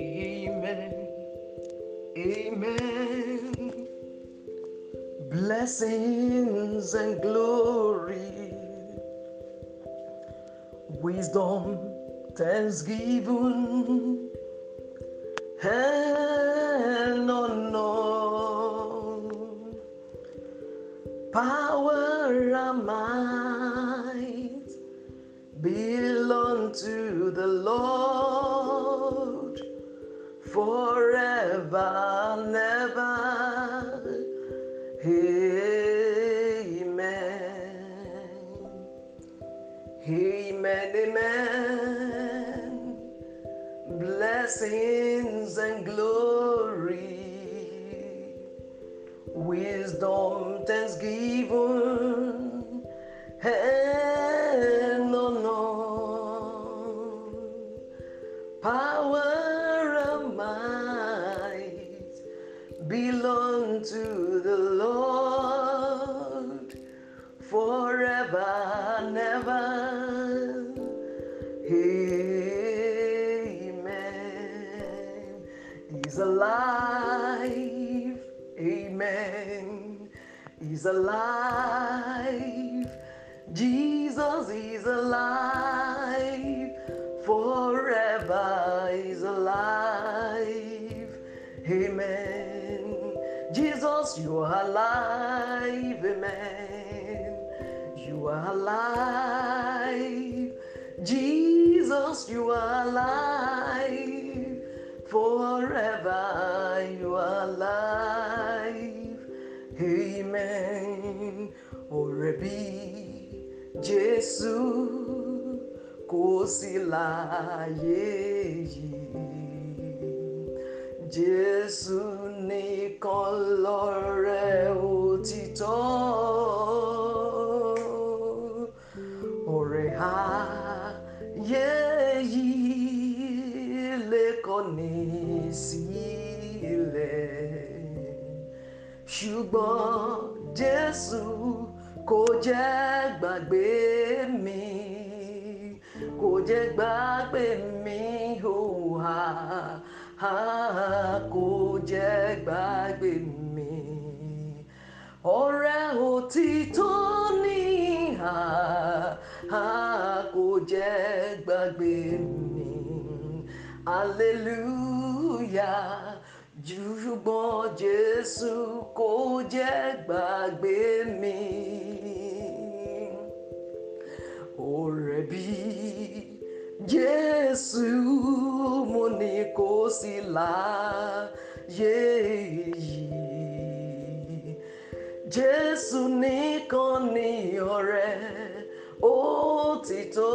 Amen. Amen. Blessings and glory, wisdom, thanksgiving, and forever and ever. Amen. Amen. Amen. Blessings and glory, wisdom, thanksgiving, and and ever. Amen. He's alive. Amen. He's alive. Jesus is alive. Forever is alive. Amen. Jesus, you are alive. Amen. You are alive. Jesus, you are alive. Forever you are alive. Amen. Orebi Jésù kò sí láyé yìí. Jésù nìkan lọ̀rẹ́ òtítọ́. Ṣùgbọ́n Jésù kò jẹ́ gbàgbé mi, kò jẹ́ gbàgbé mi, ó hà hà kò jẹ́ gbàgbé mi. Ọ̀rẹ́ òtítọ́ ni kò jẹ́ gbàgbé mi. Hallelujah. Ṣùgbọ́n Jésù kò jẹ́ gbàgbé mi. Ọ̀rẹ́ bí Jésù mo ní kò sí láyé yìí. Jésù nìkan ni ọ̀rẹ́ òtítọ́.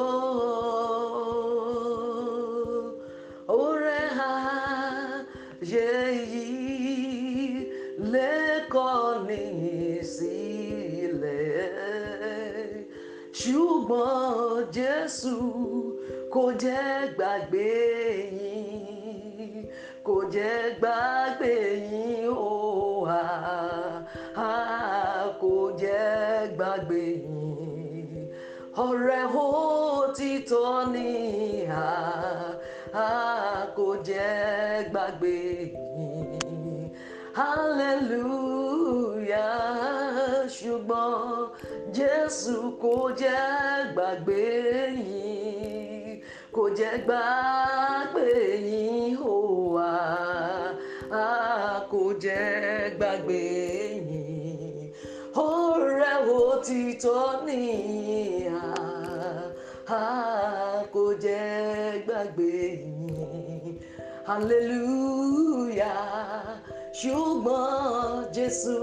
Ṣùgbọ́n Jésù kò jẹ́ gbàgbé yín, kò jẹ́ gbàgbé yín, ó hà hà kò jẹ́ gbàgbé yín. Ọ̀rẹ́ òtítọ́ ni hà hà kò jẹ́ gbàgbé yín. Hallelujah. Ṣùgbọ́n Jésù kò jẹ́ gbàgbé yín, kò jẹ́ gbàgbé yín, ó hà hà kò jẹ́ gbàgbé yín. Ọ̀rẹ́ òtítọ́ ni hà hà kò jẹ́ gbàgbé yín. Hallelujah. Ṣùgbọ́n Jésù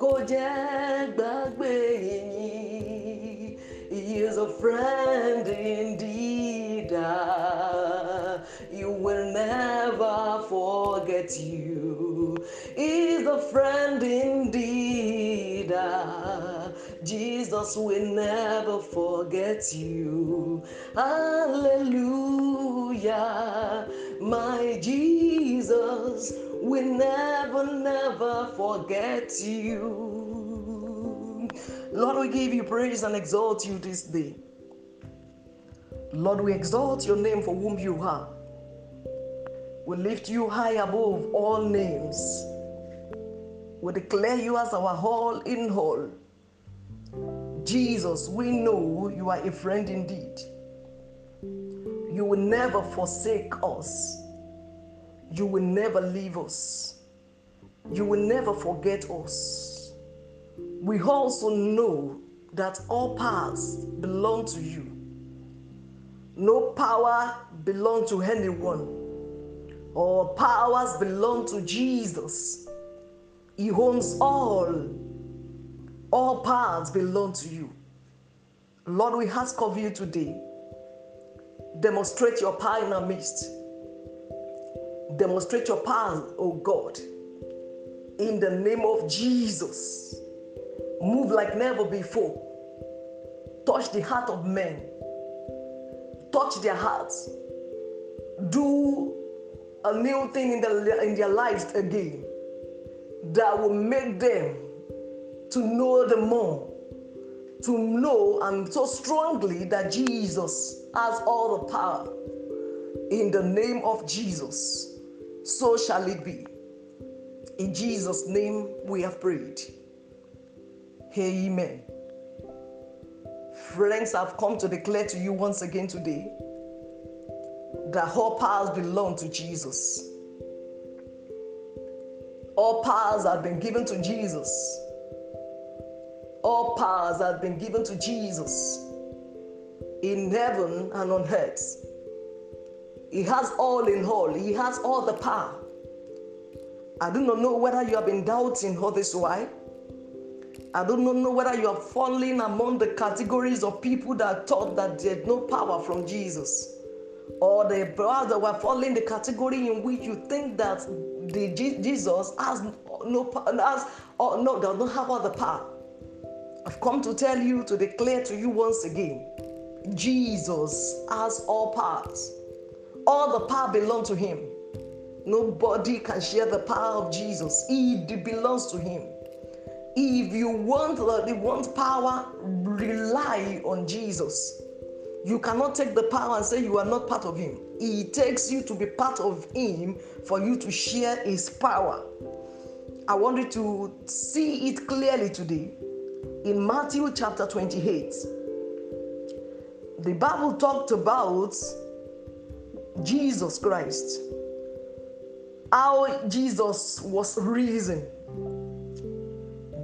kò jẹ́ gbàgbé yín. He is a friend indeed. Ah, He will never forget you. he is a friend indeed. Ah, Jesus will never forget you. Hallelujah. My Jesus will never, never forget you. Lord, we give you praise and exalt you this day. Lord, we exalt your name for whom you are. We lift you high above all names. We declare you as our all in all. Jesus, we know you are a friend indeed. You will never forsake us. You will never leave us. You will never forget us. We also know that all powers belong to you. No power belongs to anyone. All powers belong to Jesus. He owns all. All powers belong to you. Lord, we ask of you today. Demonstrate your power in our midst. Demonstrate your power, oh God. In the name of Jesus. Move like never before. Touch the heart of men. Touch their hearts. Do a new thing in, the, in their lives again that will make them to know the more, to know and so strongly that Jesus has all the power. In the name of Jesus, so shall it be. In Jesus' name we have prayed. Amen. Friends, I've come to declare to you once again today that all powers belong to Jesus. All powers have been given to Jesus. All powers have been given to Jesus in heaven and on earth. He has all in all, He has all the power. I do not know whether you have been doubting all this while. I do not know whether you are falling among the categories of people that thought that there's no power from Jesus or the brothers were falling the category in which you think that the Jesus has no has or no does not have all the power. I've come to tell you to declare to you once again, Jesus has all powers. All the power belongs to him. Nobody can share the power of Jesus. It belongs to him. If you want, the want power, rely on Jesus. You cannot take the power and say you are not part of Him. He takes you to be part of Him for you to share His power. I want you to see it clearly today in Matthew chapter 28. The Bible talked about Jesus Christ, how Jesus was risen.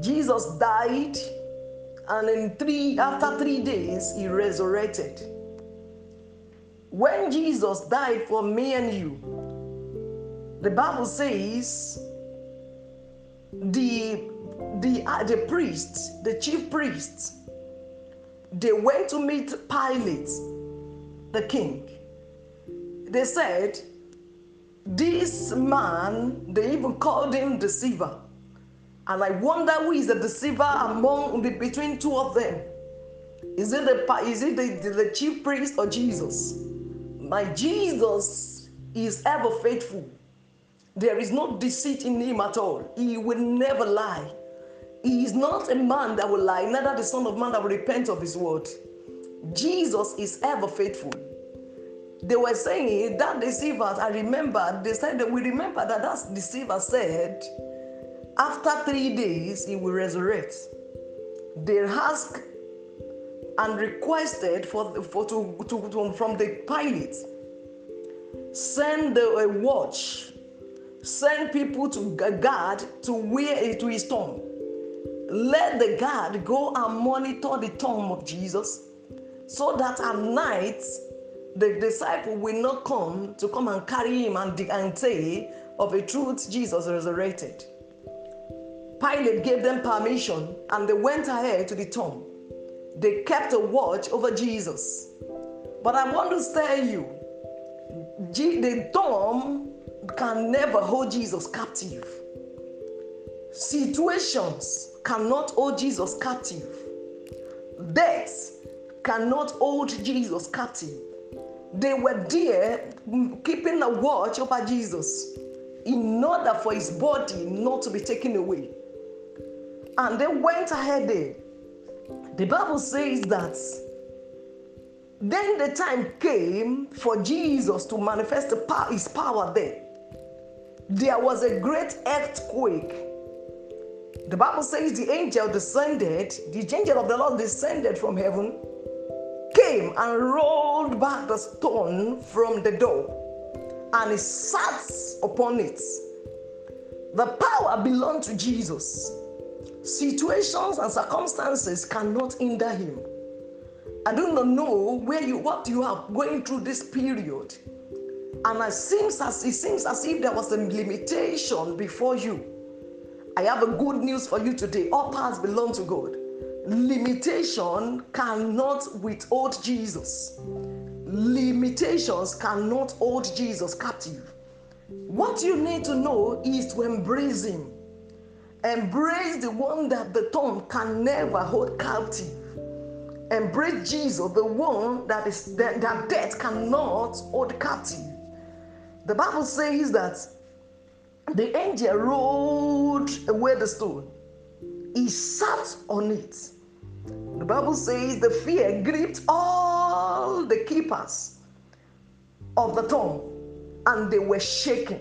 Jesus died and in three after three days he resurrected. When jesus died for me and you the bible says the the uh, the priests the chief priests they went to meet pilate the king they said this man they even called him deceiver and I wonder who is the deceiver among the, between two of them. Is it the is it the, the, the chief priest or Jesus? My Jesus is ever faithful. There is no deceit in him at all. He will never lie. He is not a man that will lie, neither the Son of Man that will repent of his word. Jesus is ever faithful. They were saying that deceiver, I remember, they said that we remember that that deceiver said, after three days, he will resurrect. They asked and requested for, for to, to, to from the Pilate send a watch send people to guard to where to his tomb let the guard go and monitor the tomb of jesus so that at night the disciple will not come to come and carry him and, and say of a truth jesus resurrected Pilate gave them permission and they went ahead to the tomb. They kept a watch over Jesus. But I want to tell you, the tomb can never hold Jesus captive. Situations cannot hold Jesus captive. Death cannot hold Jesus captive. They were there keeping a watch over Jesus in order for his body not to be taken away. And they went ahead there. The Bible says that then the time came for Jesus to manifest his power there. There was a great earthquake. The Bible says the angel descended, the angel of the Lord descended from heaven, came and rolled back the stone from the door, and he sat upon it. The power belonged to Jesus. Situations and circumstances cannot hinder him. I do not know where you what you are going through this period. And it seems as it seems as if there was a limitation before you. I have a good news for you today. All parts belong to God. Limitation cannot withhold Jesus. Limitations cannot hold Jesus captive. What you need to know is to embrace Him. Embrace the one that the tongue can never hold captive Embrace Jesus, the one that is that, that death cannot hold captive. The Bible says that the angel rolled away the stone. He sat on it. The Bible says the fear gripped all the keepers of the tomb and they were shaken.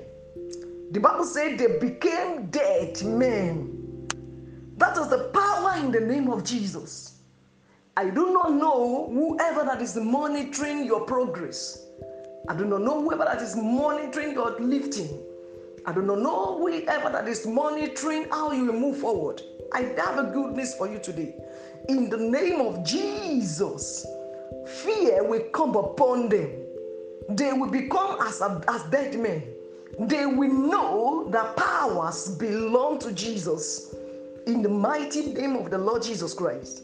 The Bible said they became dead men. That is the power in the name of Jesus. I do not know whoever that is monitoring your progress. I do not know whoever that is monitoring your lifting. I do not know whoever that is monitoring how you will move forward. I have a good news for you today. In the name of Jesus, fear will come upon them. They will become as, as dead men. They will know that powers belong to Jesus. In the mighty name of the Lord Jesus Christ.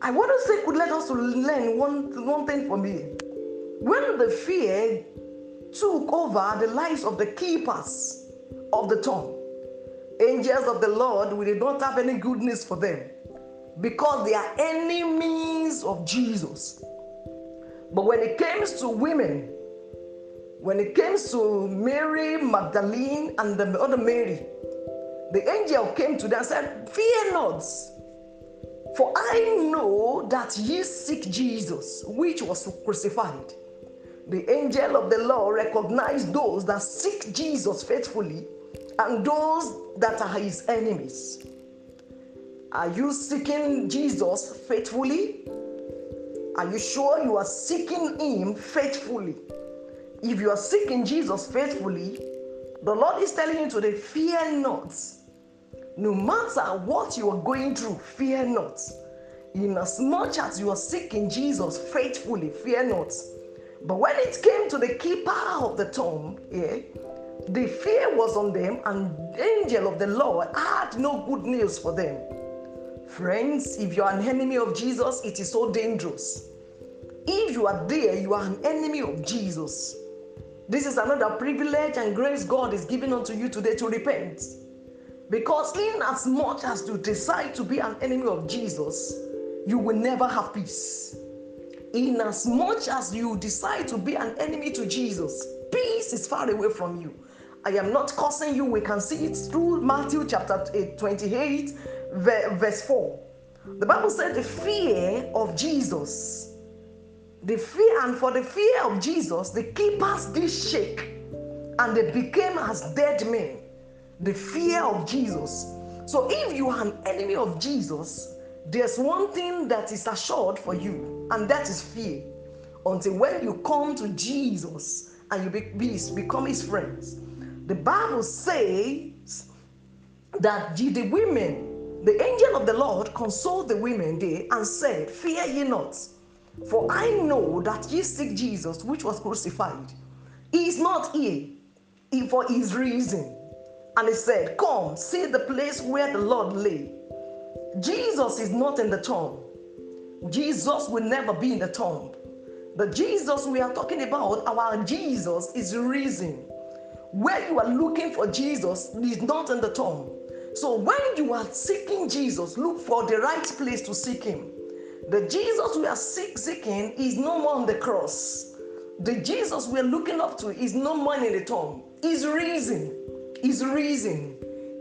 I want to say, could let us learn one, one thing from here. When the fear took over the lives of the keepers of the tomb, angels of the Lord, we did not have any goodness for them because they are enemies of Jesus. But when it comes to women, when it comes to Mary Magdalene and the other Mary, the angel came to them and said, Fear not. For I know that ye seek Jesus, which was crucified. The angel of the Lord recognized those that seek Jesus faithfully and those that are his enemies. Are you seeking Jesus faithfully? Are you sure you are seeking him faithfully? If you are seeking Jesus faithfully, the Lord is telling you today, fear not no matter what you are going through, fear not. In as much as you are seeking Jesus faithfully, fear not. But when it came to the keeper of the tomb, yeah, the fear was on them, and the angel of the Lord had no good news for them. Friends, if you are an enemy of Jesus, it is so dangerous. If you are there, you are an enemy of Jesus. This is another privilege and grace God is giving unto you today to repent. Because in as much as you decide to be an enemy of Jesus, you will never have peace. In as much as you decide to be an enemy to Jesus, peace is far away from you. I am not cursing you. We can see it through Matthew chapter eh, 28, verse 4. The Bible said the fear of Jesus, the fear, and for the fear of Jesus, the keepers did shake and they became as dead men the fear of Jesus. So if you are an enemy of Jesus, there's one thing that is assured for you, and that is fear. Until when you come to Jesus and you be, be, become his friends. The Bible says that the women, the angel of the Lord consoled the women there and said, Fear ye not, for I know that ye seek Jesus, which was crucified. He is not here for his reason. And he said, Come, see the place where the Lord lay. Jesus is not in the tomb. Jesus will never be in the tomb. The Jesus we are talking about, our Jesus, is risen. Where you are looking for Jesus is not in the tomb. So when you are seeking Jesus, look for the right place to seek him. The Jesus we are seek, seeking is no more on the cross. The Jesus we are looking up to is no more in the tomb. He's risen is risen.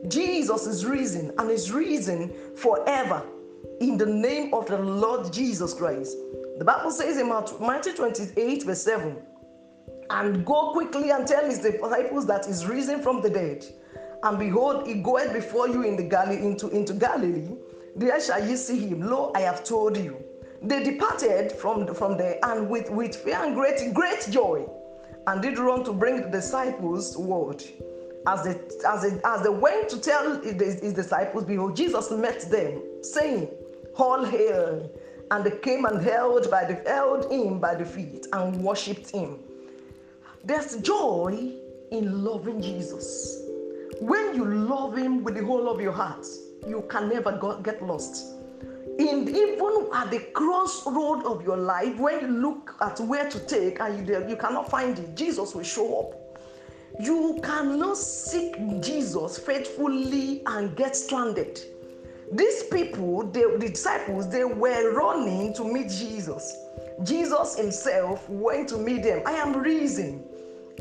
Jesus is risen and is risen forever in the name of the Lord Jesus Christ. The Bible says in Matthew 28, verse 7, and go quickly and tell his disciples that he's risen from the dead. And behold, he goeth before you in the Galilee into, into Galilee. There shall ye see him. Lo, I have told you. They departed from, from there and with, with fear and great, great joy, and did run to bring the disciples word. As they, as they, as they went to tell his, his disciples, behold, Jesus met them, saying, All hail. And they came and held, by the, held him by the feet and worshipped him. There's joy in loving Jesus. When you love him with the whole of your heart, you can never go, get lost. In even at the crossroad of your life, when you look at where to take and you, you cannot find it, Jesus will show up. You cannot seek Jesus faithfully and get stranded. These people, the disciples, they were running to meet Jesus. Jesus himself went to meet them. I am risen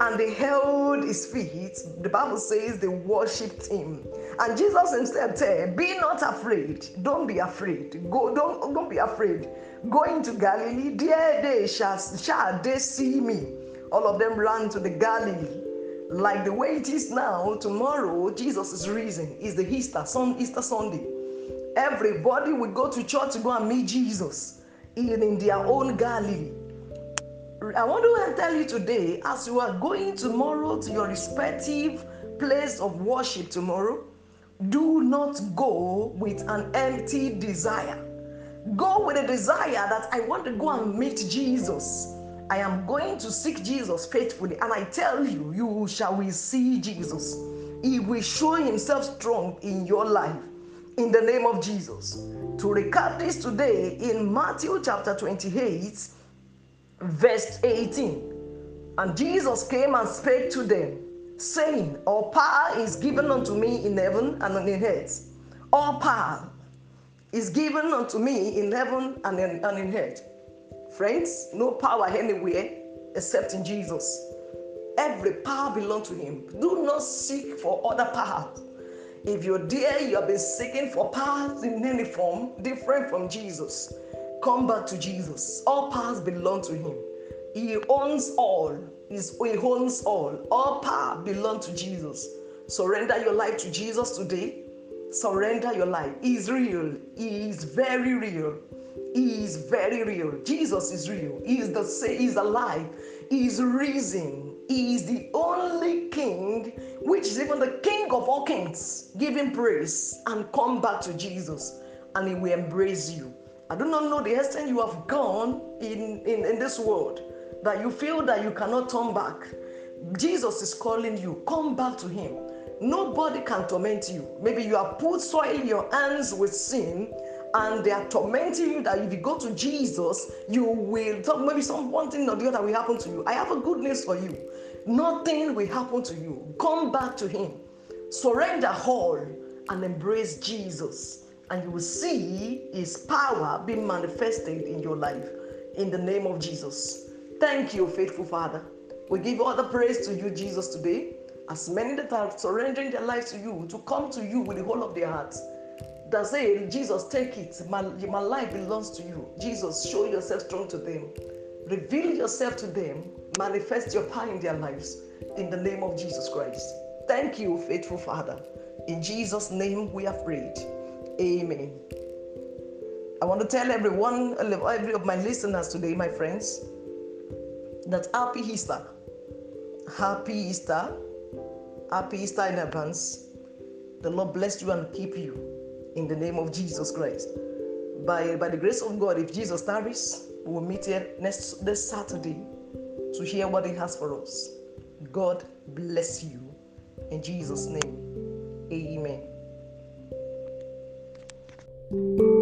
and they held his feet. The Bible says they worshipped him. And Jesus himself said, Be not afraid. Don't be afraid. Go, don't, don't be afraid. Go into Galilee. There they shall, shall they see me. All of them ran to the Galilee. Like the way it is now, tomorrow Jesus is risen. Is the Easter, sun, Easter Sunday. Everybody will go to church to go and meet Jesus in, in their own Galilee. I want to tell you today, as you are going tomorrow to your respective place of worship tomorrow, do not go with an empty desire. Go with a desire that I want to go and meet Jesus. I am going to seek Jesus faithfully, and I tell you, you shall see Jesus. He will show himself strong in your life in the name of Jesus. To recap this today in Matthew chapter 28 verse 18. And Jesus came and spake to them, saying, All power is given unto me in heaven and on earth. All power is given unto me in heaven and in, and in earth. Friends, no power anywhere except in Jesus. Every power belongs to Him. Do not seek for other power. If you're there, you have been seeking for powers in any form different from Jesus. Come back to Jesus. All powers belong to Him. He owns all. He's, he owns all. All power belong to Jesus. Surrender your life to Jesus today. Surrender your life. He is real. He is very real. He is very real. Jesus is real. He is the He is alive. He is risen. He is the only King, which is even the King of all kings. Give him praise and come back to Jesus, and He will embrace you. I do not know the extent you have gone in, in, in this world that you feel that you cannot turn back. Jesus is calling you, come back to Him. Nobody can torment you. Maybe you have put soil your hands with sin and they are tormenting you that if you go to Jesus, you will, maybe some one thing or the other will happen to you. I have a good news for you. Nothing will happen to you. Come back to Him. Surrender all and embrace Jesus and you will see his power being manifested in your life in the name of Jesus. Thank you, faithful Father. We give all the praise to you, Jesus, today. As many that are surrendering their lives to you, to come to you with the whole of their hearts, that say, Jesus, take it. My, my life belongs to you. Jesus, show yourself strong to them. Reveal yourself to them. Manifest your power in their lives. In the name of Jesus Christ. Thank you, faithful Father. In Jesus' name we have prayed. Amen. I want to tell everyone, every of my listeners today, my friends, that happy Easter. Happy Easter. Happy Easter in advance. The Lord bless you and keep you in the name of Jesus Christ. By, by the grace of God, if Jesus tarries, we will meet here next this Saturday to hear what He has for us. God bless you. In Jesus' name, amen. Thank you